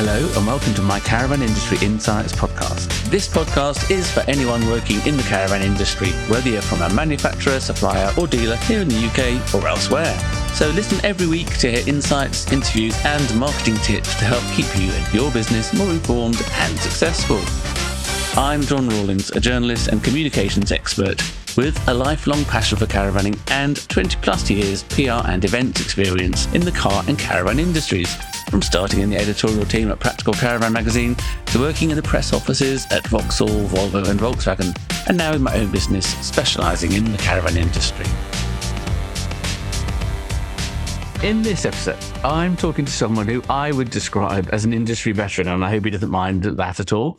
Hello, and welcome to my Caravan Industry Insights podcast. This podcast is for anyone working in the caravan industry, whether you're from a manufacturer, supplier, or dealer here in the UK or elsewhere. So listen every week to hear insights, interviews, and marketing tips to help keep you and your business more informed and successful. I'm John Rawlings, a journalist and communications expert with a lifelong passion for caravanning and 20 plus years PR and events experience in the car and caravan industries. From starting in the editorial team at Practical Caravan magazine to working in the press offices at Vauxhall, Volvo, and Volkswagen, and now in my own business specialising in the caravan industry. In this episode, I'm talking to someone who I would describe as an industry veteran, and I hope he doesn't mind that at all.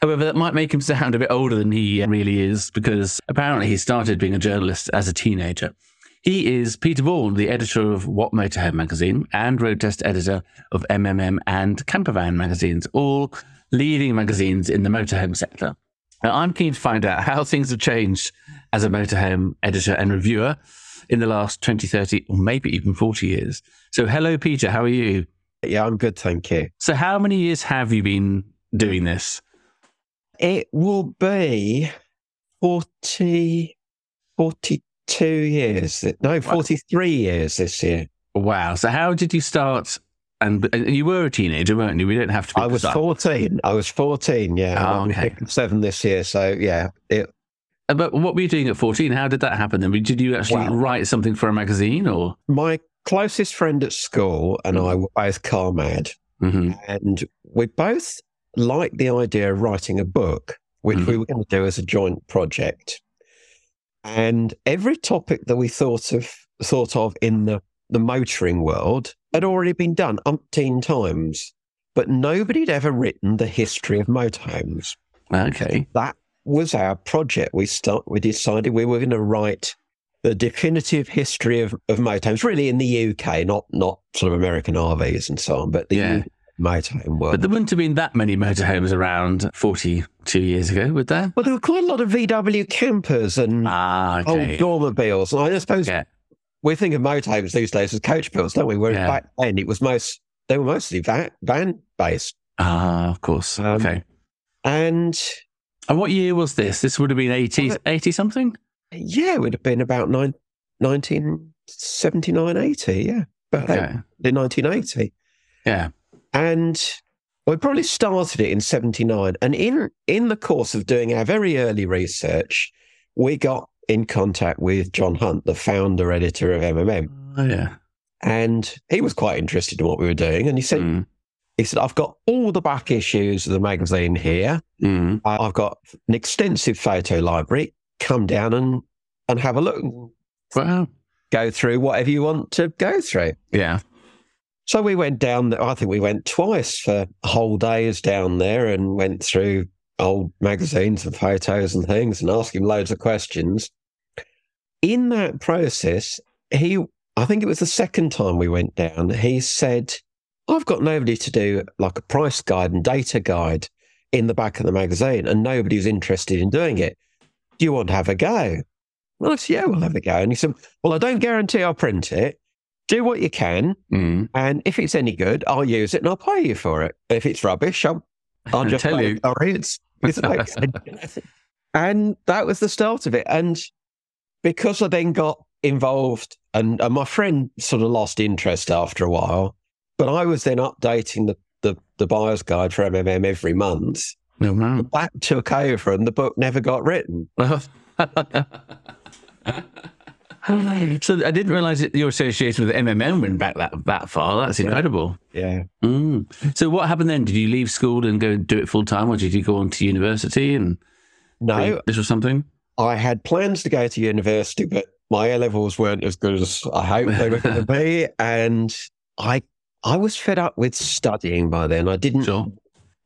However, that might make him sound a bit older than he really is because apparently he started being a journalist as a teenager. He is Peter Vaughan, the editor of What Motorhome magazine and road test editor of MMM and Campervan magazines, all leading magazines in the motorhome sector. Now, I'm keen to find out how things have changed as a motorhome editor and reviewer in the last 20, 30, or maybe even 40 years. So, hello, Peter. How are you? Yeah, I'm good. Thank you. So, how many years have you been doing this? It will be 40, 42 years. No, 43 years this year. Wow. So, how did you start? And, and you were a teenager, weren't you? We don't have to. Be I was precise. 14. I was 14. Yeah. Oh, I'm okay. Seven this year. So, yeah. It, Uh, But what were you doing at 14? How did that happen? then? Did you actually Wow. write something for a magazine or? my closest friend at school and I were both car mad. hmm And we both liked the idea of writing a book, which mm-hmm. we were going to do as a joint project. And every topic that we thought of thought of in the, the motoring world had already been done umpteen times. But nobody had ever written the history of motorhomes. Okay. That was our project. We start we decided we were going to write the definitive history of, of motorhomes, really in the UK, not not sort of American RVs and so on, but the Yeah. UK motorhome world. But there wouldn't have been that many motorhomes around 42 years ago, would there? Well, there were quite a lot of VW campers and Ah, old okay. automobiles. And I suppose Yeah. we think of motorhomes these days as coach builds, don't we? Whereas Yeah. back then it was most they were mostly van, van based. Ah, of course. Um, okay. And And what year was this? This would have been 80, Was it- 80 something? yeah, it would have been about nine, 1979, 80. Yeah. But Okay. in 1980. Yeah. And we probably started it in 79. And in, in the course of doing our very early research, we got in contact with John Hunt, the founder editor of MMM. Oh, yeah. And he was quite interested in what we were doing. And he said, Mm. he said, I've got all the back issues of the magazine here. Mm. I- I've got an extensive photo library. Come down and, and have a look. Wow. Go through whatever you want to go through. Yeah. So we went down. I think we went twice for whole days down there and went through old magazines and photos and things and asked him loads of questions. In that process, he, I think it was the second time we went down, he said, I've got nobody to do like a price guide and data guide in the back of the magazine, and nobody's interested in doing it. Do you want to have a go? Well, I said, Yeah, we'll have a go. And he said, Well, I don't guarantee I'll print it. Do what you can. Mm. And if it's any good, I'll use it and I'll pay you for it. If it's rubbish, I'll, I'll just tell you. sorry, it's, it's no good." And that was the start of it. And because I then got involved, and, and my friend sort of lost interest after a while, but I was then updating the, the, the buyer's guide for MMM every month. Oh, wow. That took over and the book never got written. so I didn't realize that your association with MMM went back that, that far. That's incredible. Yeah. Mm. So what happened then? Did you leave school and go and do it full time, or did you go on to university and No, this or something? I had plans to go to university, but my A levels weren't as good as I hoped they were going to be, and I I was fed up with studying by then. I didn't Sure.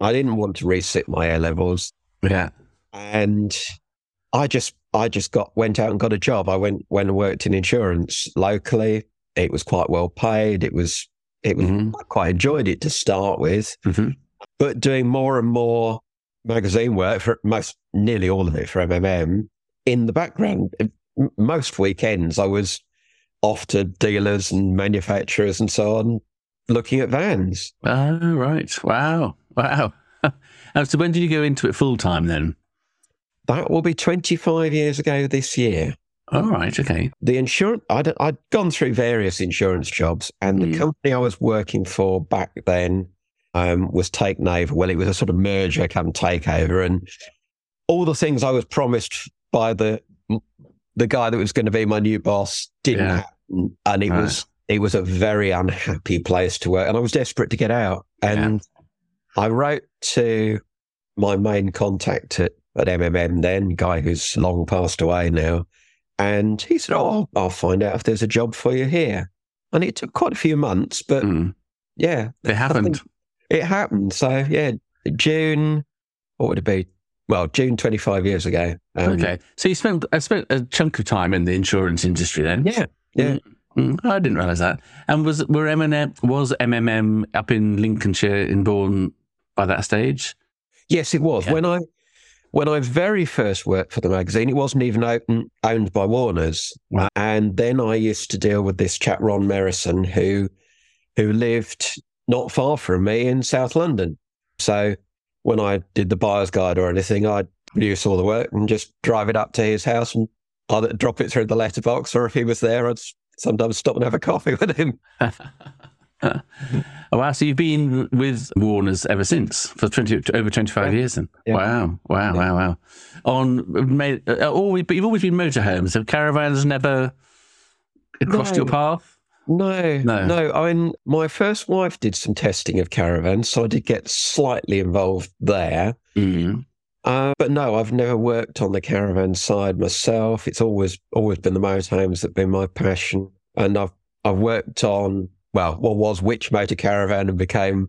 I didn't want to resit my A levels, Yeah. and I just I just got went out and got a job. I went went and worked in insurance locally. It was quite well paid. It was it was Mhm. I quite enjoyed it to start with, hmm but doing more and more magazine work for most nearly all of it for MMM in the background. Most weekends I was off to dealers and manufacturers and so on, looking at vans. Oh, right. Wow. Wow. and so when did you go into it full time then? That will be 25 years ago this year. All right. Okay. The insurance, I'd, I'd gone through various insurance jobs, and the Mm. company I was working for back then um, was taken over. Well, it was a sort of merger come takeover, and all the things I was promised by the the guy that was going to be my new boss didn't Yeah. happen, and it Right. was it was a very unhappy place to work, and I was desperate to get out. And I wrote to my main contact at, at MMM then, guy who's long passed away now, and he said, "Oh, I'll find out if there's a job for you here." And it took quite a few months, but Mm. yeah, It happened. it happened. So yeah, June, what would it be? Well, June 25 years ago. Um, okay. So you spent I spent a chunk of time in the insurance industry then. Yeah, yeah. Mm, I didn't realize that. And was were M&M, was MMM up in Lincolnshire in Bourne by that stage? Yes, it was. Yeah. When I when I very first worked for the magazine, it wasn't even open, owned by Warner's. And then I used to deal with this chap Ron Merrison who who lived not far from me in South London. So when I did the buyer's guide or anything, I'd produce all the work and just drive it up to his house and either drop it through the letterbox or if he was there, I'd sometimes stop and have a coffee with him. oh, wow. So you've been with Warner's ever since for 20, over 25 Yeah. years then? Yeah. Wow. Wow. Yeah. Wow. Wow. On, uh, always, but you've always been motorhomes. Have caravans never crossed No. your path? No, No. no. I mean, my first wife did some testing of caravans, so I did get slightly involved there. Mm. Uh, but no, I've never worked on the caravan side myself. It's always always been the motorhomes that've been my passion, and I've I've worked on well, what was which motor caravan and became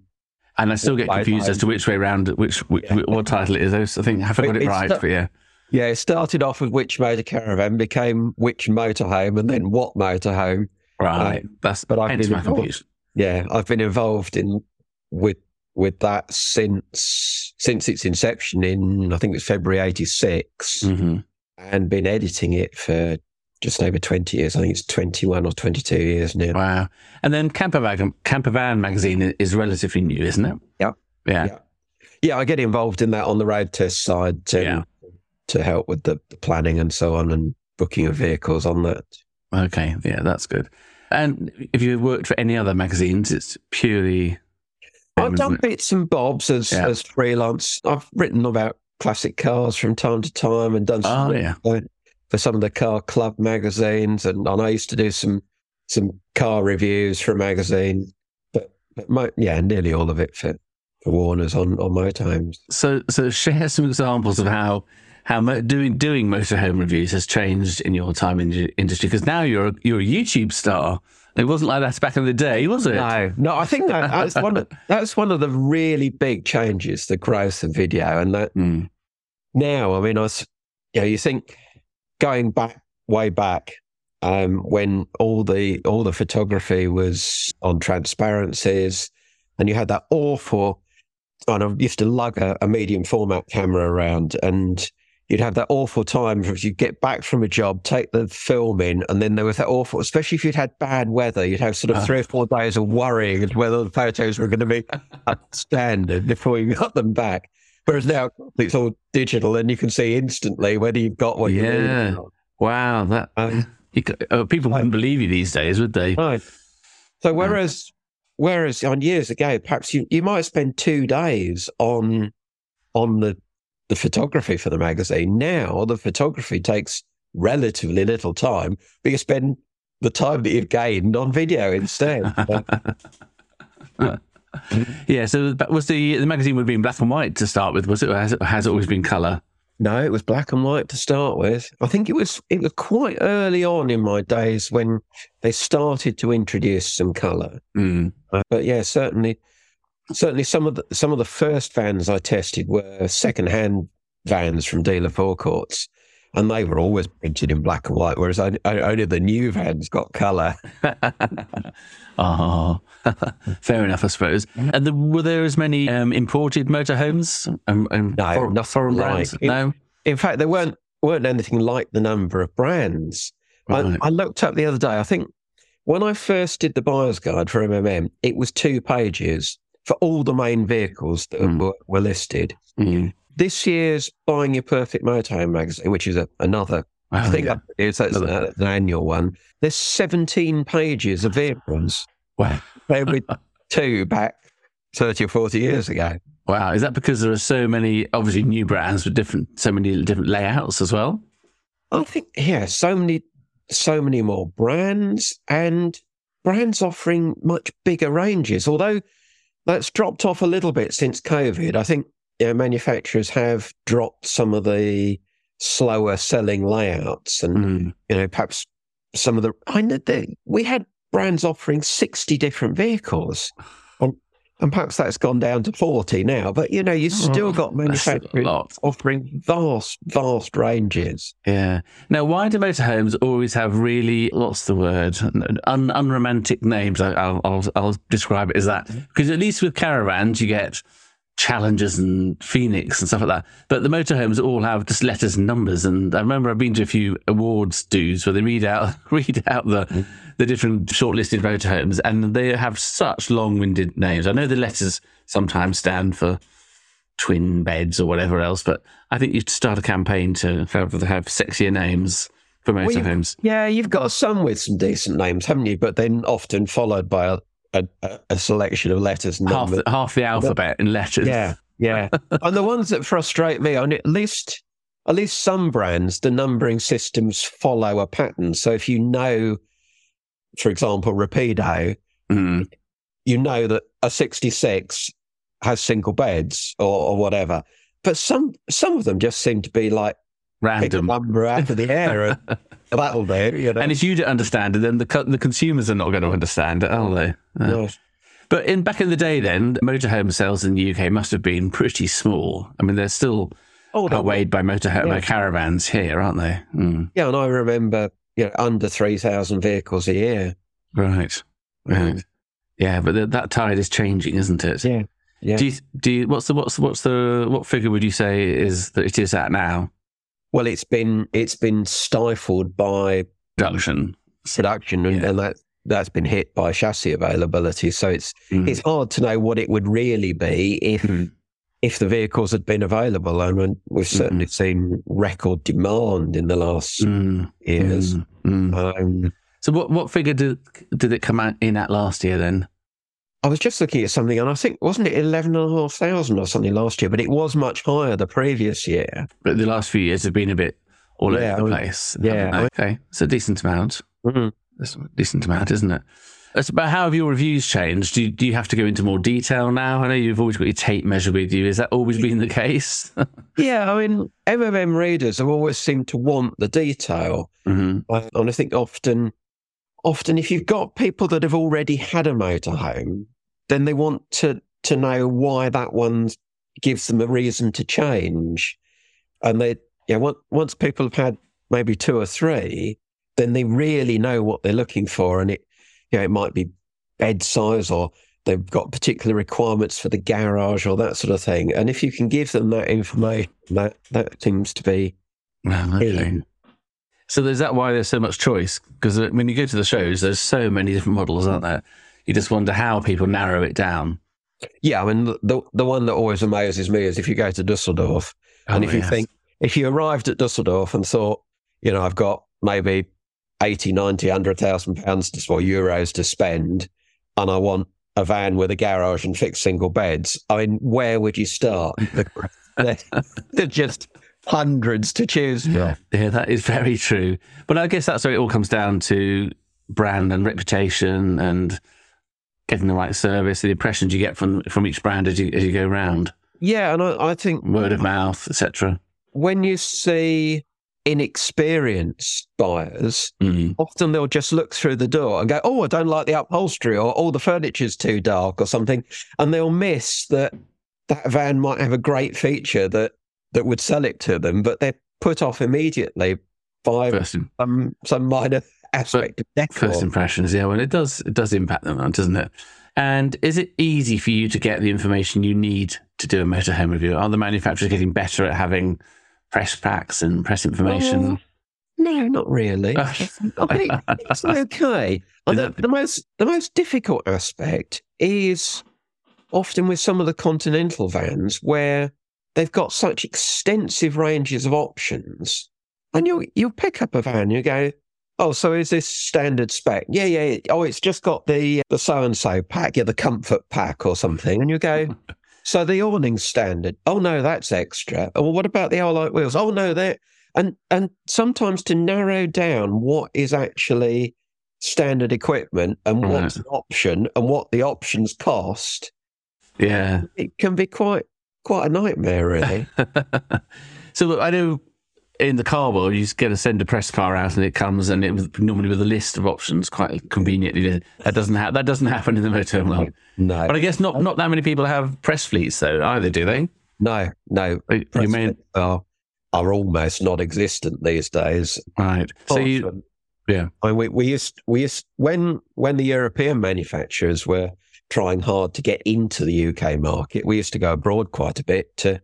And I still get confused as to which way around, which, which Yeah. what title it is. I think I haven't got it It's right, not- but yeah. yeah. It started off with which motor caravan, became which motorhome, and then what motorhome. Right. That's but I've been my confusion. Yeah, I've been involved in with with that since since its inception in I think it was February '86, hmm and been editing it for just over 20 years. I think it's 21 or 22 years now. Wow. And then Campervan, Campervan magazine is relatively new, isn't it? Yep. Yeah. Yeah. Yeah, I get involved in that on the road test side to Yeah. to help with the, the planning and so on and booking of vehicles on that. Okay. Yeah, that's good. And if you worked for any other magazines, it's purely. I've done bits and bobs as Yeah. as freelance. I've written about classic cars from time to time and done some Oh, yeah. For some of the car club magazines, and, and I used to do some some car reviews for a magazine. But, but mo- yeah, nearly all of it for, for Warner's on on motorhomes. So, so share some examples of how how mo- doing doing motorhome reviews has changed in your time in the industry. Because now you're a, you're a YouTube star. It wasn't like that back in the day, was it? No, no, I think that, that's one of, that's one of the really big changes, the growth of video, and that Mm. now, I mean, I was, you know, you think going back way back um, when all the all the photography was on transparencies, and you had that awful. And I used to lug a, a medium format camera around, and you'd have that awful time if you'd get back from a job, take the film in, and then there was that awful, especially if you'd had bad weather, you'd have sort of Ah. three or four days of worrying as whether the photos were going to be standard before you got them back. Whereas now it's all digital and you can see instantly whether you've got what you Yeah. need. Wow, that Um, you, c- uh, people wouldn't believe you these days, would they? Right. So whereas whereas on years ago, perhaps you, you might spend two days on on the the photography for the magazine. Now the photography takes relatively little time, but you spend the time that you've gained on video instead. Yeah. So, was the the magazine would have been black and white to start with? Was it? Or has it, has it always been color? no, it was black and white to start with. I think it was it was quite early on in my days when they started to introduce some colour. Mm. Uh, but yeah, certainly, certainly some of the some of the first vans I tested were second-hand vans from dealer forecourts, and they were always printed in black and white. Whereas I, I, only the new vans got colour. oh, fair enough, I suppose. And the, were there as many um, imported motorhomes? Um, um, No, foreign, nothing foreign like brands? it. No. In fact, there weren't weren't anything like the number of brands. Right. I, I looked up the other day. I think when I first did the buyer's guide for MMM, it was two pages for all the main vehicles that Mm. were, were listed. Mm. This year's Buying Your Perfect Motorhome magazine, which is a, another oh, Wow, I think yeah. it's, it's an, Another- an annual one. There's 17 pages of vehicles. Wow. Were two back 30 or 40 years ago. Wow. Is that because there are so many, obviously, new brands with different, so many different layouts as well? I think, yeah, so many, so many more brands and brands offering much bigger ranges. Although that's dropped off a little bit since COVID. I think you know, manufacturers have dropped some of the slower selling layouts and Mm. you know, perhaps some of the. I know that we had brands offering sixty different vehicles, and, and perhaps that's gone down to forty now. But you know, you've still Oh, got manufacturers offering vast, vast ranges. Yeah. Now, why do motorhomes always have really what's the word Un- unromantic names? I'll, I'll I'll describe it as that because at least with caravans you get Challengers and Phoenix and stuff like that, but the motorhomes all have just letters and numbers. And I remember I've been to a few awards dues where they read out read out the mm. the different shortlisted motorhomes, and they have such long-winded names. I know the letters sometimes stand for twin beds or whatever else. But I think you'd start a campaign to have, have sexier names for Well, motorhomes. Yeah, you've got some with some decent names, haven't you? But then often followed by a, a, a selection of letters half, the, half the alphabet in letters. Yeah, yeah. and the ones that frustrate me, on at least at least some brands, the numbering systems follow a pattern. So if you know, for example, Rapido, Mm. you know that a 66 has single beds or, or whatever. But some some of them just seem to be like Random. number out of the air and that'll do. You know. And if you don't understand it, then the the consumers are not going to understand it, are they? Uh, No. But in back in the day, then motorhome sales in the UK must have been pretty small. I mean, they're still Oh, outweighed by motorhome Yeah. by caravans here, aren't they? Mm. yeah, and I remember you know under three thousand vehicles a year. Right. Right. Yeah, but th- that tide is changing, isn't it? Yeah, yeah. Do you, do you, what's the what's the, what's the what figure would you say is that it is at now? Well, it's been it's been stifled by Production. production, and, Yeah. and that that's been hit by chassis availability. So it's Mm. it's hard to know what it would really be if Mhm. if the vehicles had been available. I mean, we've certainly seen record demand in the last Mm. years. Mm. Mm. Um, So what what figure did did it come out in at last year then? I was just looking at something, and I think wasn't it eleven and a half thousand or something last year, but it was much higher the previous year. But the last few years have been a bit all Yeah, over the place. yeah, okay, it's a decent amount. Mhm. That's a decent amount, isn't it? It's about how have your reviews changed? Do you, do you have to go into more detail now? I know you've always got your tape measure with you. Has that always been the case? Yeah, I mean, MMM readers have always seemed to want the detail. hmm Uh, And I think often, often if you've got people that have already had a motorhome, then they want to to know why that one gives them a reason to change. And they, yeah, once once people have had maybe two or three, then they really know what they're looking for, and it, you know, it might be bed size or they've got particular requirements for the garage or that sort of thing. And if you can give them that information, that that seems to be Well, okay. So is that why there's so much choice? Because uh, when you go to the shows, there's so many different models, aren't there? You just wonder how people narrow it down. Yeah, I mean, the the one that always amazes me is if you go to Dusseldorf and Oh, if you think, if you arrived at Dusseldorf and thought, you know, I've got maybe 80, 90, 100,000 pounds to, or euros to spend, and I want a van with a garage and fixed single beds, I mean, where would you start? There's just hundreds to choose from. Yeah, that is very true. But I guess that's where it all comes down to brand and reputation and getting the right service, the impressions you get from from each brand as you as you go around, Yeah, and I, I think word of mouth, etc. when you see inexperienced buyers, Mm. often they'll just look through the door and go, "Oh, I don't like the upholstery," or "Oh, the furniture's too dark," or something, and they'll miss that that van might have a great feature that that would sell it to them, but they're put off immediately by some some minor aspect first impressions, yeah. Well, it does it does impact them, doesn't it? And is it easy for you to get the information you need to do a motorhome review? Are the manufacturers getting better at having press packs and press information? No, not really. I think it's okay. The, the most the most difficult aspect is often with some of the continental vans where they've got such extensive ranges of options, and you you pick up a van, you go, oh, so is this standard spec? Yeah, yeah. Oh, it's just got the uh, the so and so pack, yeah, the comfort pack or something, and you go. So the awning's standard. Oh no, that's extra. Well, what about the alloy wheels? Oh no, they're and and sometimes to narrow down what is actually standard equipment and right. what's an option and what the options cost. Yeah, it can be quite quite a nightmare, really. so look, I know in the car world, you just get a send a press car out and it comes and it normally with a list of options quite conveniently. That doesn't ha- that doesn't happen in the motor world. No, but I guess not not that many people have press fleets though either, do they? No, no. You mean are are almost non-existent these days. Right. So you, yeah. I mean, we, we used we used when when the European manufacturers were trying hard to get into the UK market, we used to go abroad quite a bit to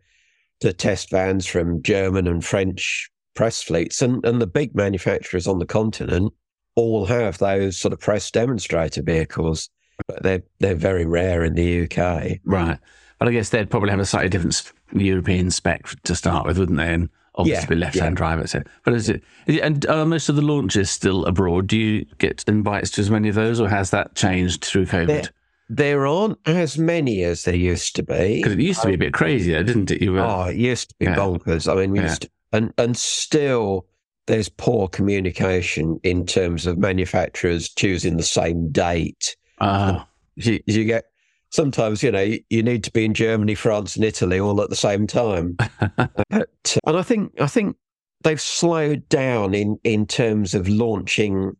to test vans from German and French press fleets, and and the big manufacturers on the continent all have those sort of press demonstrator vehicles, but they're they're very rare in the UK. Right. But I guess they'd probably have a slightly different European spec to start with, wouldn't they? And obviously yeah, left-hand yeah. drive, etc. But is it, is it and are most of the launches still abroad? Do you get invites to as many of those, or has that changed through COVID? There, there aren't as many as there used to be. Because it used to be a bit crazier, didn't it? You were, oh, it used to be yeah. bonkers. I mean, we used to, and and still there's poor communication in terms of manufacturers choosing the same date. Uh, you, you, get sometimes you know you need to be in Germany, France, and Italy all at the same time. but, and I think I think they've slowed down in in terms of launching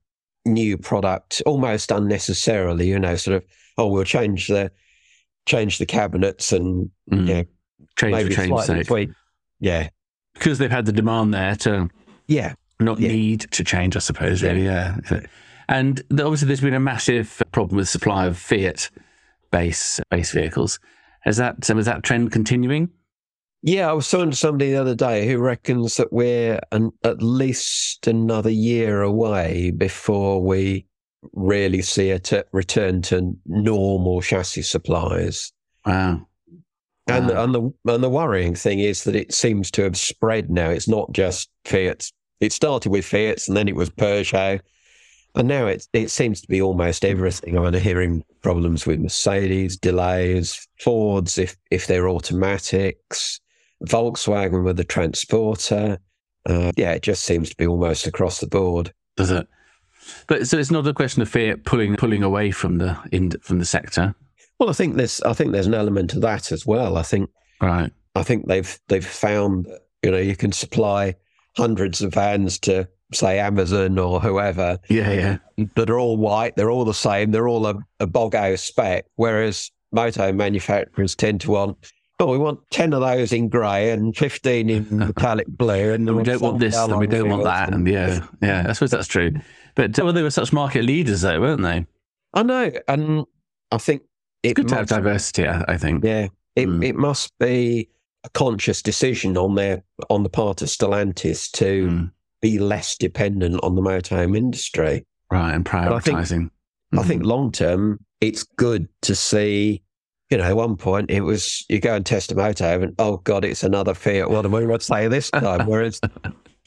new product almost unnecessarily. You know, sort of oh we'll change the change the cabinets and mm. yeah change maybe change sake. Yeah, because they've had the demand there to yeah not yeah. need to change. I suppose really yeah. And obviously, there's been a massive problem with supply of Fiat base base vehicles. Is that is that trend continuing? Yeah, I was talking to somebody the other day who reckons that we're an, at least another year away before we really see a t- return to normal chassis supplies. Wow. And, wow. and the and the worrying thing is that it seems to have spread now. It's not just Fiat. It started with Fiat, and then it was Peugeot, and now it it seems to be almost everything. I'm hearing problems with Mercedes, delays, Fords if if they're automatics, Volkswagen with the transporter. Uh, yeah, it just seems to be almost across the board. Does it? But so it's not a question of Fiat pulling pulling away from the in, from the sector. Well, I think there's I think there's an element of that as well. I think right. I think they've they've found you know you can supply hundreds of vans to say Amazon or whoever. Yeah, yeah. That are all white. They're all the same. They're all a, a Bogo spec. Whereas moto manufacturers tend to want, oh, we want 10 of those in grey and 15 in metallic blue. And, and we don't want this and we don't want that. And yeah, yeah, I suppose that's true. But well, they were such market leaders, though, weren't they? I know. And I think it's good must, to have diversity, I think. Yeah. It, mm. it must be a conscious decision on their on the part of Stellantis to mm be less dependent on the motorhome industry. Right, and prioritizing. I think. I think long term, it's good to see. You know, at one point it was you go and test a motorhome, and oh god, it's another Fiat. What am I going to say this time? Whereas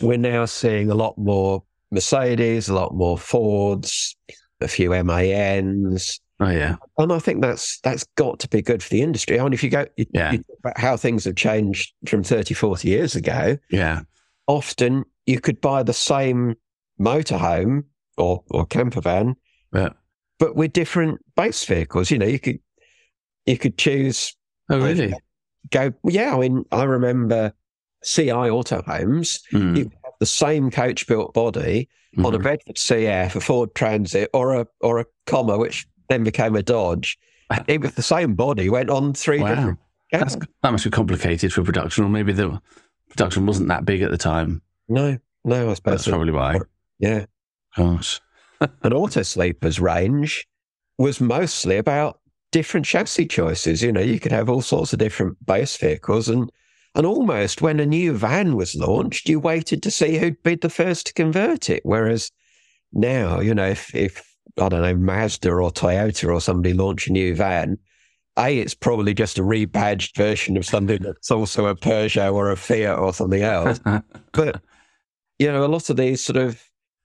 we're now seeing a lot more Mercedes, a lot more Fords, a few MANs. Oh yeah, and I think that's that's got to be good for the industry. I mean, if you go, you, yeah, you about how things have changed from 30, 40 years ago. Yeah, often you could buy the same motorhome or or camper van, yeah. but with different base vehicles. You know, you could you could choose. Oh, really? Go. Yeah, I mean, I remember CI Autohomes. Mm. You the same coach built body mm-hmm. on a Bedford CF, a Ford Transit, or a or a Commer, which then became a Dodge. It was the same body went on three wow. different. that must be complicated for production, or maybe the production wasn't that big at the time. No, no, I suppose that's probably why. Yeah, gosh. An Auto-Sleepers range was mostly about different chassis choices. You know, you could have all sorts of different base vehicles, and And almost when a new van was launched, you waited to see who'd be the first to convert it. Whereas now, you know, if, if I don't know, Mazda or Toyota or somebody launch a new van, A, it's probably just a rebadged version of something that's also a Peugeot or a Fiat or something else. but, you know, a lot of these sort of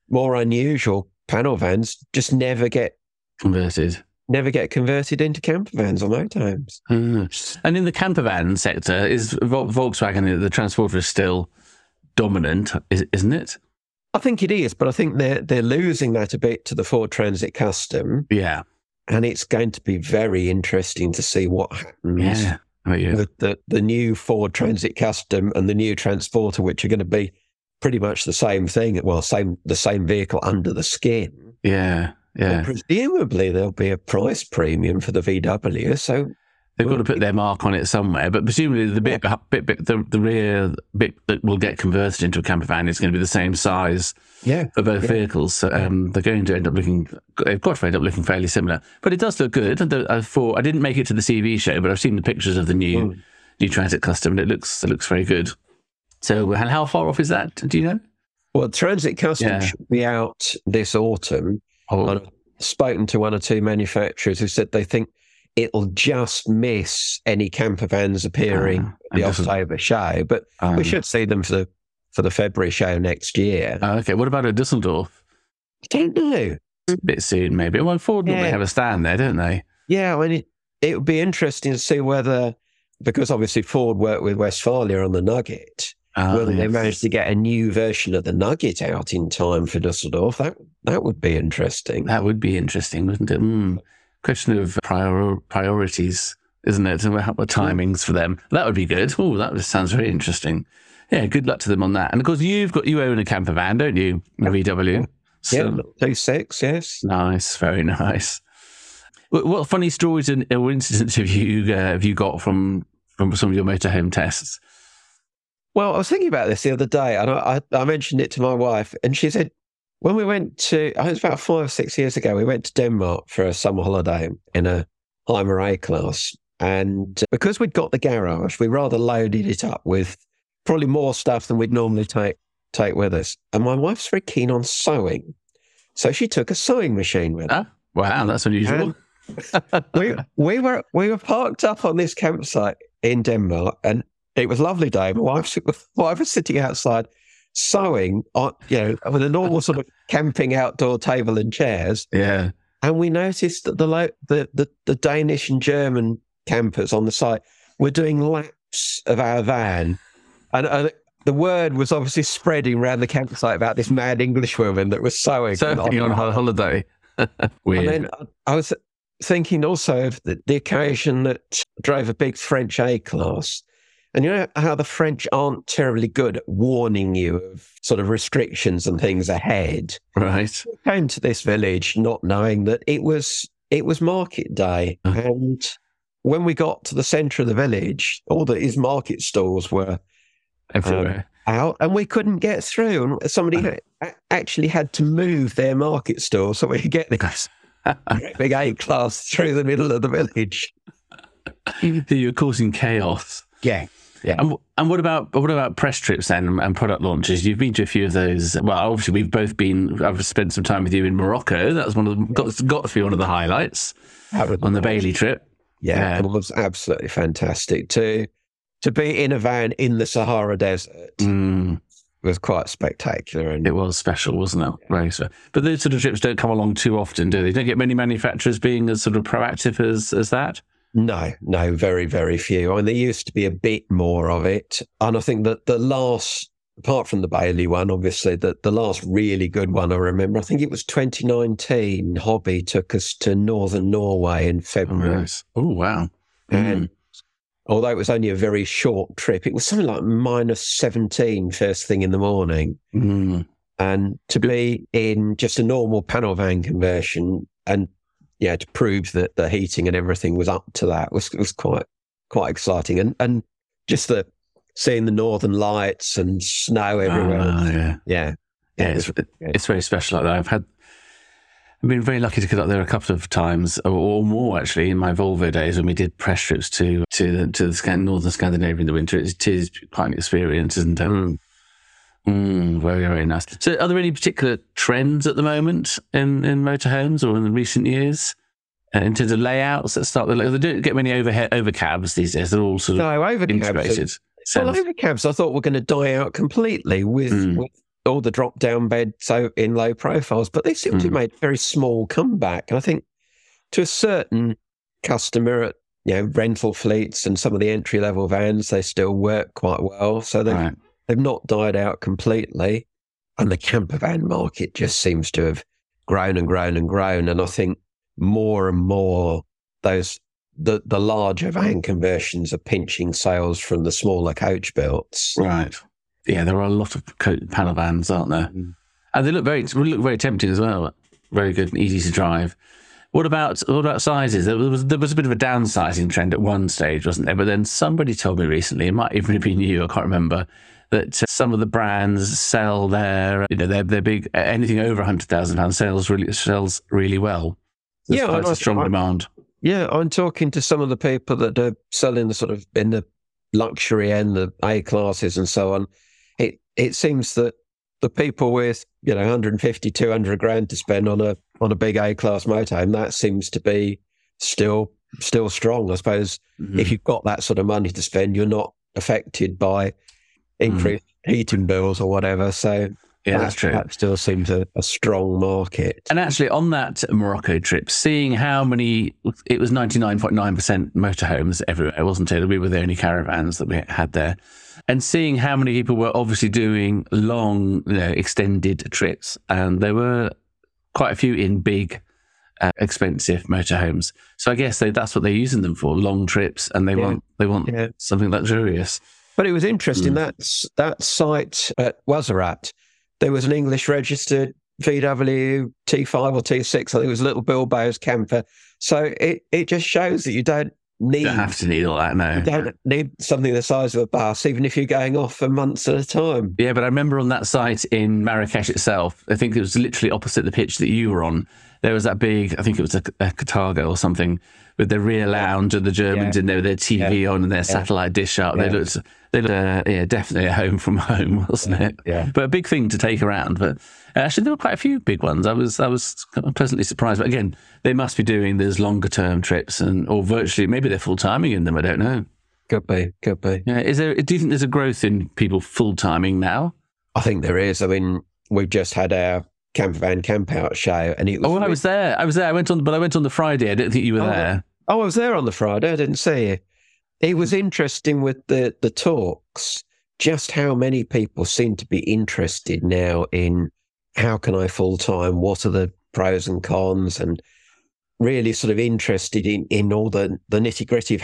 more unusual panel vans just never get converted never get converted into camper vans or motorhomes. Mm. And in the camper van sector, is Volkswagen the transporter is still dominant, isn't it? I think it is, but I think they're they're losing that a bit to the Ford Transit Custom. Yeah, and it's going to be very interesting to see what happens. Yeah. Oh, yeah. The, the, the new Ford Transit Custom and the new Transporter, which are going to be pretty much the same thing. Well, same the same vehicle under the skin. Yeah, yeah. presumably, there'll be a price premium for the VW. So they've got to put their mark on it somewhere. But presumably, the bit, yeah. bit, bit the, the rear bit that will get converted into a camper van is going to be the same size. Yeah. For both yeah. vehicles, so, um, they're going to end up looking. They've got to end up looking fairly similar, but it does look good. Uh, for I didn't make it to the CV show, but I've seen the pictures of the new mm. new Transit Custom, and it looks it looks very good. So, and how far off is that? Do you know? Well, Transit Custom yeah. should be out this autumn. Oh. I've spoken to one or two manufacturers who said they think it'll just miss any camper vans appearing uh, the October show, but um, we should see them for the for the February show next year. Uh, okay, what about at Dusseldorf? I don't know. A bit soon, maybe. Well, Ford yeah. normally have a stand there, don't they? Yeah, I mean, it, it would be interesting to see whether, because obviously Ford worked with Westfalia on the Nugget, Oh, whether yes. they managed to get a new version of the Nugget out in time for Dusseldorf, that that would be interesting. That would be interesting, wouldn't it? Mm. Question of prior, priorities, isn't it? And what timings for them? That would be good. Oh, that sounds very interesting. Yeah, good luck to them on that. And of course, you've got you own a camper van, don't you? A VW. So, yeah, two six. Yes. Nice, very nice. What funny stories and or incidents have you uh, have you got from from some of your motorhome tests? Well, I was thinking about this the other day, and I, I, mentioned it to my wife, and she said, when we went to, I think it was about five or six years ago, we went to Denmark for a summer holiday in a Hymer A class. And uh, because we'd got the garage, we rather loaded it up with probably more stuff than we'd normally take take with us. And my wife's very keen on sewing. So she took a sewing machine with her. Oh, wow, that's unusual. we, we were we were parked up on this campsite in Denmark and it was a lovely day. My wife, wife was sitting outside sewing on, you know, with a normal sort of camping outdoor table and chairs. Yeah. And we noticed that the, the, the, the Danish and German campers on the site were doing laps of our van. And uh, the word was obviously spreading around the campsite about this mad English woman that was sewing. Sewing on, on holiday. Weird. And then I was thinking also of the, the occasion that drove a big French A class and you know how the French aren't terribly good at warning you of sort of restrictions and things ahead. Right. We came to this village not knowing that it was it was market day. Uh-huh. And when we got to the centre of the village, all the these market stalls were everywhere. Um, out and we couldn't get through. And somebody uh-huh. actually had to move their market stall so we could get this big A class through the middle of the village. You're causing chaos. Yeah. Yeah. And, and what about what about press trips then and product launches? You've been to a few of those. Well, obviously we've both been. I've spent some time with you in Morocco. That was one of the got, got to be one of the highlights on the Bailey trip. Yeah, yeah, it was absolutely fantastic to to be in a van in the Sahara Desert. Mm. Was quite spectacular, and it was special, wasn't it? Yeah. Special. But those sort of trips don't come along too often, do they? Don't get many manufacturers being as sort of proactive as as that. No, no, very, very few. I mean, there used to be a bit more of it. And I think that the last, apart from the Bailey one, obviously, that the last really good one I remember, I think it was 2019, Hobby took us to northern Norway in February. Oh, nice. oh wow. And mm. although it was only a very short trip, it was something like minus 17 first thing in the morning. Mm. And to be in just a normal panel van conversion and yeah, to prove that the heating and everything was up to that was was quite quite exciting, and and just the seeing the northern lights and snow everywhere. Uh, yeah, yeah, yeah. It's, it's very special like that. I've had I've been very lucky to get up there a couple of times, or, or more actually, in my Volvo days when we did press trips to to the, to the northern Scandinavia in the winter. It is quite an experience, isn't it? Mm. Mm, very very nice. So, are there any particular trends at the moment in in motorhomes or in the recent years? Uh, in terms of layouts that start, they don't get many overhead over cabs these days. They're all sort of No, overcabs. integrated. Are, well, overcabs I thought were going to die out completely with, Mm. with all the drop down beds so in low profiles, but they seem to have Mm. made a very small comeback. And I think to a certain customer at you know rental fleets and some of the entry level vans, they still work quite well. So they've right. They've not died out completely. And the camper van market just seems to have grown and grown and grown. And I think more and more those the, the larger van conversions are pinching sales from the smaller coach builds. Right. Yeah, there are a lot of co- panel vans, aren't there? Mm. And they look very look very tempting as well. Very good and easy to drive. What about what about sizes? There was there was a bit of a downsizing trend at one stage, wasn't there? But then somebody told me recently, it might even have been you, I can't remember, that uh, some of the brands sell their you know their their big anything over hundred thousand pounds sells really sells really well. There's Yeah, quite a strong I- demand. Yeah, I'm talking to some of the people that are selling the sort of in the luxury end, the A classes and so on. It it seems that the people with you know 150, 200 grand to spend on a on a big A class motorhome that seems to be still still strong. I suppose Mhm. if you've got that sort of money to spend, you're not affected by increased heating bills or whatever. So yeah, that's true. That still seems a, a strong market. And actually, on that Morocco trip, seeing how many, it was 99.9% motorhomes everywhere, wasn't it? We were the only caravans that we had there. And seeing how many people were obviously doing long, you know, extended trips. And there were quite a few in big, uh, expensive motorhomes. So I guess they, that's what they're using them for long trips and they Yeah. want, they want Yeah. something luxurious. But it was interesting Mm. that that site at Ouarzazate, there was an English registered VW T5 or T6. I think it was a Little Bilbo's camper. So it, it just shows that you don't need don't have to need all that, no. you don't need something the size of a bus, even if you're going off for months at a time. Yeah, but I remember on that site in Marrakesh itself, I think it was literally opposite the pitch that you were on. There was that big, I think it was a, a or something, with the rear lounge and the Germans Yeah. in there with their TV on and their satellite dish up. They looked, they looked, uh, yeah, definitely a home from home, wasn't it? Yeah. But a big thing to take around. But actually, there were quite a few big ones. I was, I was pleasantly surprised. But again, they must be doing those longer term trips and, or virtually, maybe they're full timing in them. I don't know. Could be, could be. Yeah, is there? Do you think there's a growth in people full timing now? I think there is. I mean, we've just had our camper van camp out show, and it was. Oh, I was there. I was there. I went on, but I went on the Friday. I didn't think you were Oh, there. Oh, I was there on the Friday. I didn't see you. It was interesting with the the talks. Just how many people seem to be interested now in how can I full time? What are the pros and cons? And really sort of interested in in all the the nitty gritty of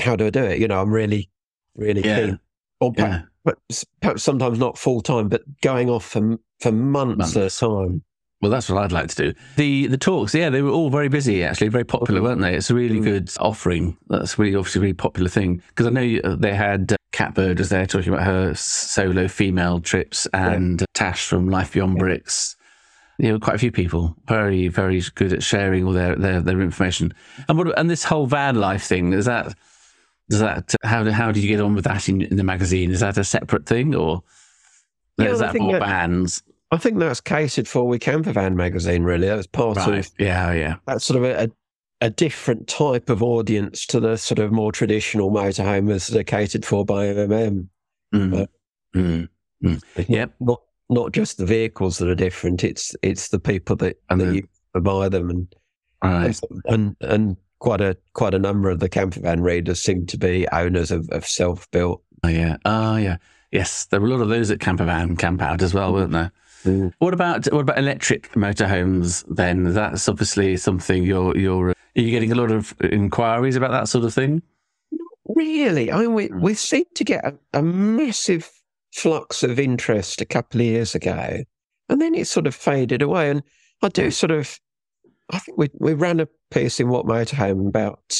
how do I do it? You know, I'm really really Yeah. keen. Or perhaps, Yeah. but perhaps sometimes not full time, but going off for for months, Months. at a time. Well, that's what I'd like to do. The the talks, yeah, they were all very busy. Actually, very popular, weren't they? It's a really Mm. good offering. That's really obviously a really popular thing because I know you- uh, they had uh, Catbird was there talking about her solo female trips and uh, Tash from Life Beyond Bricks. You know, quite a few people very very good at sharing all their their, their information. And what and this whole van life thing is that does that how how do you get on with that in, in the magazine? Is that a separate thing or Yeah, is that more vans? I think that's catered for with Camper Van magazine. Really, that was part Right. of Yeah, yeah. that's sort of a, a, different type of audience to the sort of more traditional motorhomers that are catered for by MMM. Mm. Uh, Mm. It's Yep. Not not just the vehicles that are different. It's it's the people that, And that the- you buy them and, Right. and and quite a quite a number of the camper van readers seem to be owners of, of self built. Oh, yeah. Oh, yeah. Yes, there were a lot of those at Campervan Camp Out as well, weren't there? What about what about electric motorhomes? Then that's obviously something you're you're are you getting a lot of inquiries about that sort of thing? Not really, I mean, we we seemed to get a, a massive flux of interest a couple of years ago, and then it sort of faded away. And I do sort of, I think we we ran a piece in What Motorhome about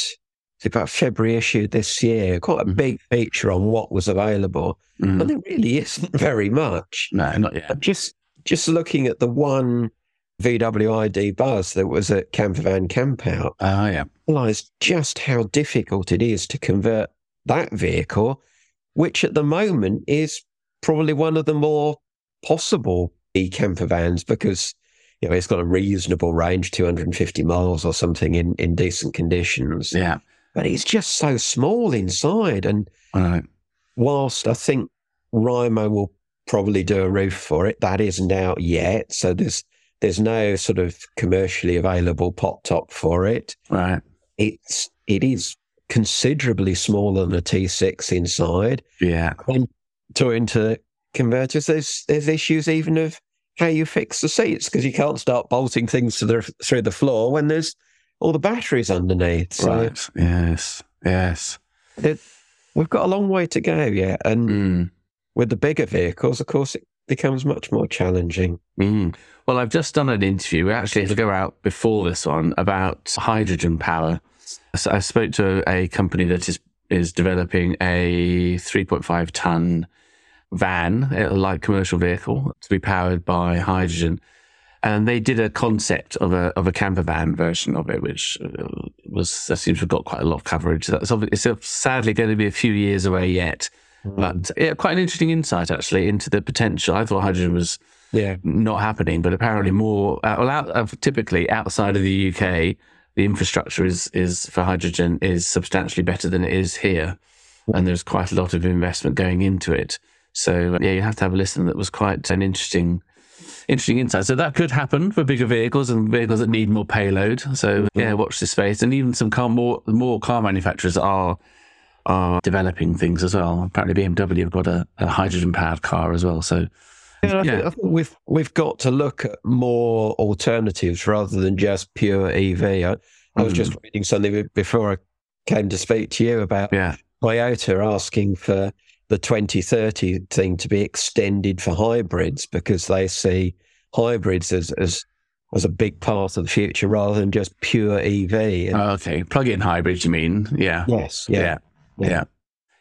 about February issue this year, quite a Mhm. big feature on what was available, Mm. and there really isn't very much. No, not yet. Just just looking at the one VW bus that was at Campervan Campout, Oh, ah, yeah. realised just how difficult it is to convert that vehicle, which at the moment is probably one of the more possible e-camper vans because you know it's got a reasonable range, 250 miles or something in, in decent conditions. Yeah. But it's just so small inside. And Right. whilst I think Rymo will probably do a roof for it, that isn't out yet. So there's there's no sort of commercially available pop top for it. Right. It's it is considerably smaller than a T6 inside. Yeah. And talking to converters, there's there's issues even of how you fix the seats because you can't start bolting things to the, through the floor when there's all the batteries underneath. So Right. Yes. Yes. it, we've got a long way to go yet. And Mm. With the bigger vehicles, of course, it becomes much more challenging. Mm. Well, I've just done an interview. Actually, it'll go out before this one about hydrogen power. So I spoke to a company that is is developing a 3.5 ton van, a light commercial vehicle, to be powered by hydrogen. And they did a concept of a of a camper van version of it, which uh, was that seems to have got quite a lot of coverage. That's it's sadly going to be a few years away yet, but yeah, quite an interesting insight actually into the potential. I thought hydrogen was Yeah. not happening, but apparently more. Uh, well, out of typically outside of the UK, the infrastructure is is for hydrogen is substantially better than it is here, and there's quite a lot of investment going into it. So uh, yeah, you have to have a listen. That was quite an interesting. Interesting insight. So that could happen for bigger vehicles and vehicles that need more payload. So mm-hmm. yeah, watch this space. And even some car more more car manufacturers are are developing things as well. Apparently BMW have got a, a hydrogen powered car as well. So Yeah, I, Yeah. Think, I think we've we've got to look at more alternatives rather than just pure EV. I, I was just hmm. reading something before I came to speak to you about yeah, Toyota asking for the 2030 thing to be extended for hybrids because they see hybrids as as as a big part of the future rather than just pure EV. And- Oh, okay. Plug-in hybrids, you mean? Yeah. yes, Yeah. yeah, Yeah. Yeah.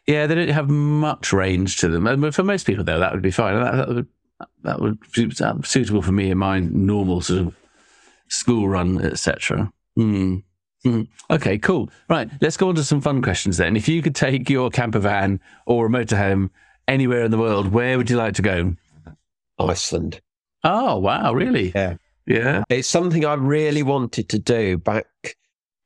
Yeah. They don't have much range to them. And for most people, though, that would be fine. That, that would that would be suitable for me in my normal sort of school run, etc. Mm. Mm. Okay, cool. Right, let's go on to some fun questions then. If you could take your camper van or a motorhome anywhere in the world, where would you like to go? Iceland. Oh, wow, really? Yeah. Yeah. It's something I really wanted to do back,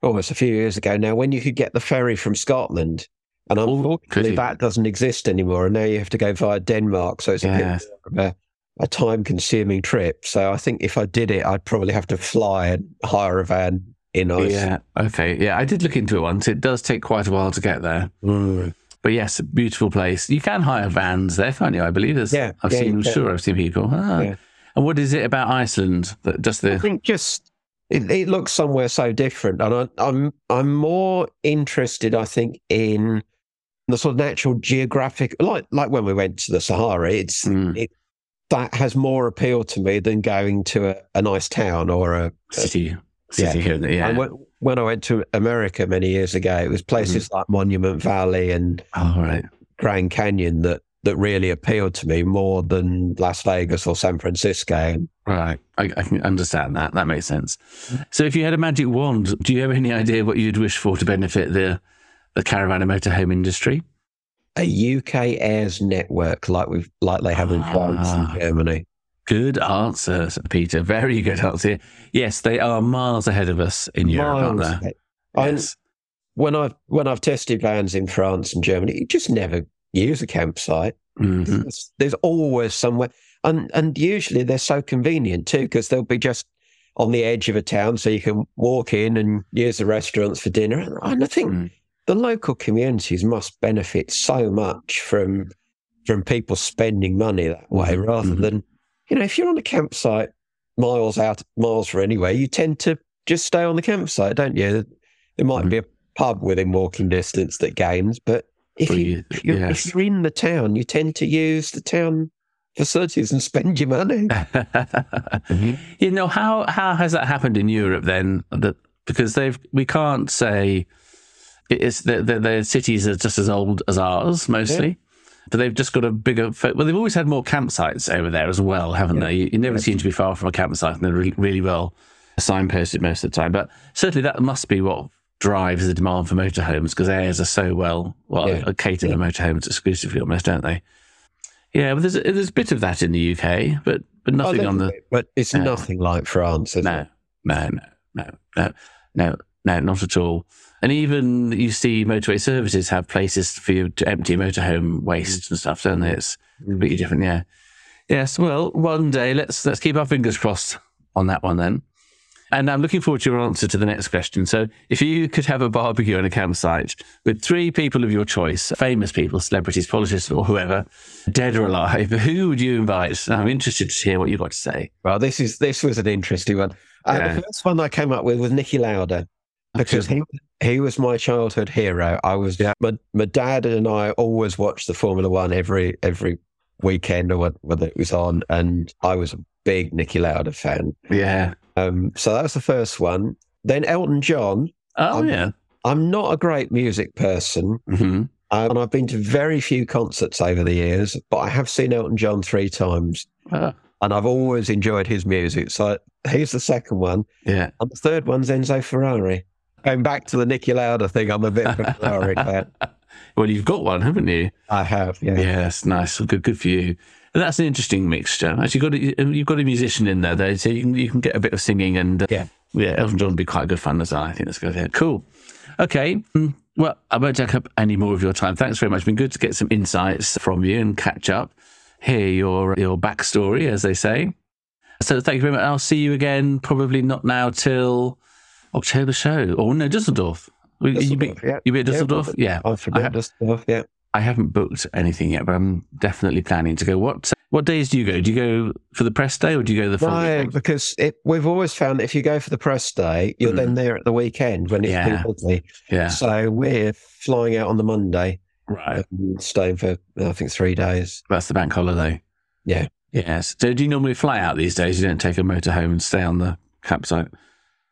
oh, it's a few years ago now, when you could get the ferry from Scotland. And unfortunately, you? that doesn't exist anymore. And now you have to go via Denmark. So it's a bit of a, a time consuming trip. So I think if I did it, I'd probably have to fly and hire a van in Iceland. Yeah. Okay. Yeah, I did look into it once. It does take quite a while to get there. Mm. But yes, a beautiful place. You can hire vans there, can't you? I believe there's. Yeah, I've yeah, seen. sure I've seen people. Ah. Yeah. And what is it about Iceland that just the. I think just it, it looks somewhere so different, and I, I'm I'm more interested, I think, in the sort of natural geographic, like like when we went to the Sahara. It's Mm. it that has more appeal to me than going to a, a nice town or a. City, city here. Yeah. And when, when I went to America many years ago, it was places like Monument Valley and oh, right. Grand Canyon that that really appealed to me more than Las Vegas or San Francisco. Right. I, I can understand that. That makes sense. So, if you had a magic wand, do you have any idea what you'd wish for to benefit the the caravan and motorhome industry? a UK aires network like we've like they have in France Ah. and Germany. Good answer, Peter. Very good answer. Yes, they are miles ahead of us in Europe, aren't they? Yes. when I've when I've tested vans in France and Germany, you just never use a campsite. Mhm. There's, there's always somewhere, and and usually they're so convenient too because they'll be just on the edge of a town, so you can walk in and use the restaurants for dinner. And I think Mm. The local communities must benefit so much from from people spending money that way, Mhm, rather mhm. than you know if you're on a campsite miles out miles from anywhere, you tend to just stay on the campsite, don't you? There might Mhm. be a pub within walking distance that gains, but if Well, you if you're, yes. if you're in the town, you tend to use the town facilities and spend your money. you know how how has that happened in Europe then? That because they've we can't say it's the the, the cities are just as old as ours mostly, But they've just got a bigger. Fo- well, they've always had more campsites over there as well, haven't they? You, you never seem to be far from a campsite, and they're really, really well signposted most of the time. But certainly that must be what drives the demand for motorhomes because Aires are so well, well, Yeah. Uh, cater to motorhomes exclusively almost, don't they? Yeah, but there's there's a bit of that in the UK, but but nothing on the bit, but it's Yeah. nothing like France, no, it? no, no, no, no, no, no, not at all. And even you see motorway services have places for you to empty motorhome waste and stuff, don't they? It's completely different. Yeah. Yes. Well, one day let's let's keep our fingers crossed on that one then. And I'm looking forward to your answer to the next question. So, if you could have a barbecue on a campsite with three people of your choice, famous people, celebrities, politicians, or whoever, dead or alive, who would you invite? I'm interested to hear what you've got to say. Well, this is this was an interesting one. Uh, Yeah. The first one I came up with was Niki Lauda because he he was my childhood hero. I was my my dad and I always watched the Formula One every every weekend or whether it was on, and I was a big Niki Lauda fan. Yeah. Um, so that was the first one. Then Elton John. Oh, Um, yeah. I'm not a great music person, hmm uh, and I've been to very few concerts over the years, but I have seen Elton John three times, Oh, and I've always enjoyed his music. So he's the second one. yeah. And the third one's Enzo Ferrari. Going back to the Niki Lauda thing, I'm a bit of a Ferrari fan. well, you've got one, haven't you? I have, yeah. Yes, nice. Good, good for you. And that's an interesting mixture. Actually, got a, you've got a musician in there, though, so you can you can get a bit of singing and uh, Yeah. yeah. Elton John would be quite a good fun as well. I think that's good. Yeah. Cool. Okay. mm, Well, I won't take up any more of your time. Thanks very much. It's been good to get some insights from you and catch up, hear your your backstory, as they say. So thank you very much. I'll see you again. Probably not now till October show. Or no, Dusseldorf. You be, Dusseldorf, yeah. you be at Dusseldorf? Yeah. I I the stuff, yeah. I haven't booked anything yet, but I'm definitely planning to go. What what days do you go? Do you go for the press day or do you go the full No, weekend? because it, we've always found that if you go for the press day, you're Mm. then there at the weekend when it's Yeah. busy. Yeah, So we're flying out on the Monday, right. and staying for I think three days. That's the bank holiday. Yeah. Yes. So do you normally fly out these days? You don't take a motor home and stay on the campsite?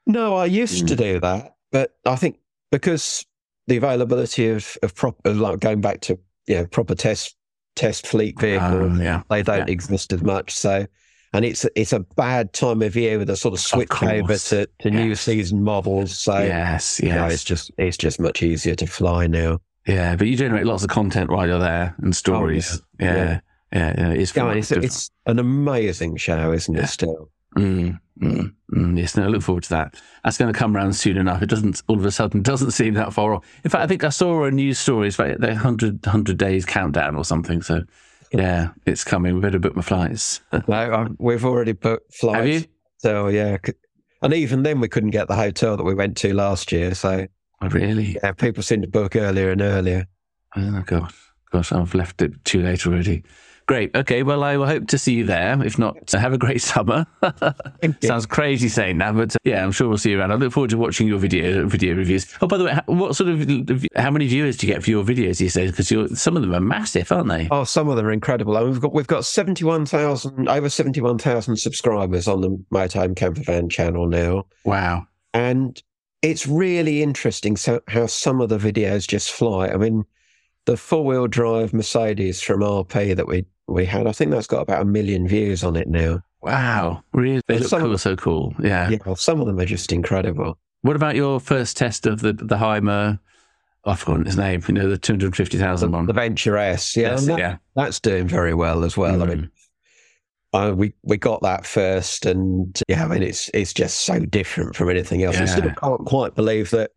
No, I used to Mm. do that, but I think because the availability of of proper like going back to you know proper test test fleet vehicles, Oh, yeah. they don't yeah. exist as much. So, and it's it's a bad time of year with a sort of switch over course. to, to new season models. So, yes, you know, it's just it's just much easier to fly now. yeah, but you generate lots of content while you're there and stories. yeah. Yeah. Yeah. yeah, It's Yeah, it's, it's an amazing show, isn't Yeah. it? Still, Mm, mm, mm, yes, no, I look forward to that. That's going to come around soon enough. It doesn't all of a sudden doesn't seem that far off. In fact, I think I saw a news story. It's about the 100, 100 days countdown or something. So, yeah, it's coming. We better book my flights. no, I, we've already booked flights. Have you? So yeah, and even then we couldn't get the hotel that we went to last year. So Oh, really? yeah, people seem to book earlier and earlier. Oh, gosh. Gosh, I've left it too late already. Great. Okay. Well, I will hope to see you there. If not, have a great summer. Sounds crazy saying that, but uh, yeah, I'm sure we'll see you around. I look forward to watching your video video reviews. Oh, by the way, how- what sort of how many viewers do you get for your videos these days? Because some of them are massive, aren't they? Oh, some of them are incredible. We've got we've got seventy one thousand over seventy one thousand subscribers on the Motorhome Camper Van channel now, Wow. and it's really interesting so, how some of the videos just fly. I mean, the four wheel drive Mercedes from RP that we we had, I think that's got about a million views on it now. Wow. Really? They look some- cool, so cool. Yeah. Yeah, well, some of them are just incredible. What about your first test of the the Hymer? I've forgotten his name. You know, the two hundred fifty The, the Venture S, yeah, Yes, that- yeah. that's doing very well as well. I mean, uh, we we got that first, and yeah, I mean it's it's just so different from anything else. I still can't quite believe that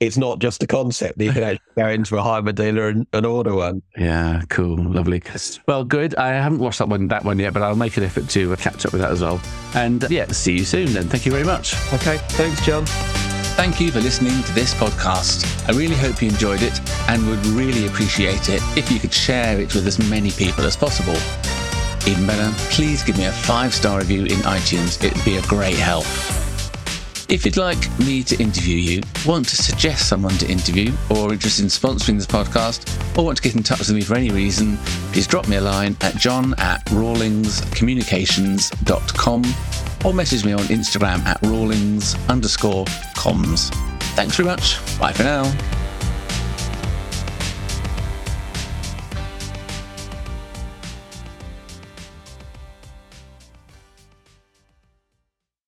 it's not just a concept that you can actually go into a Hymer dealer and, and order one. Yeah, cool, lovely. Well, good. I haven't watched that one, that one yet, but I'll make an effort to uh, catch up with that as well. And uh, yeah, see you soon. Then, thank you very much. Okay, thanks, John. Thank you for listening to this podcast. I really hope you enjoyed it, and would really appreciate it if you could share it with as many people as possible. Even better, please give me a five star review in iTunes. It'd be a great help. If you'd like me to interview you, want to suggest someone to interview, or are interested in sponsoring this podcast, or want to get in touch with me for any reason, please drop me a line at john at rawlingscommunications.com or message me on Instagram at rawlings underscore comms. Thanks very much. Bye for now.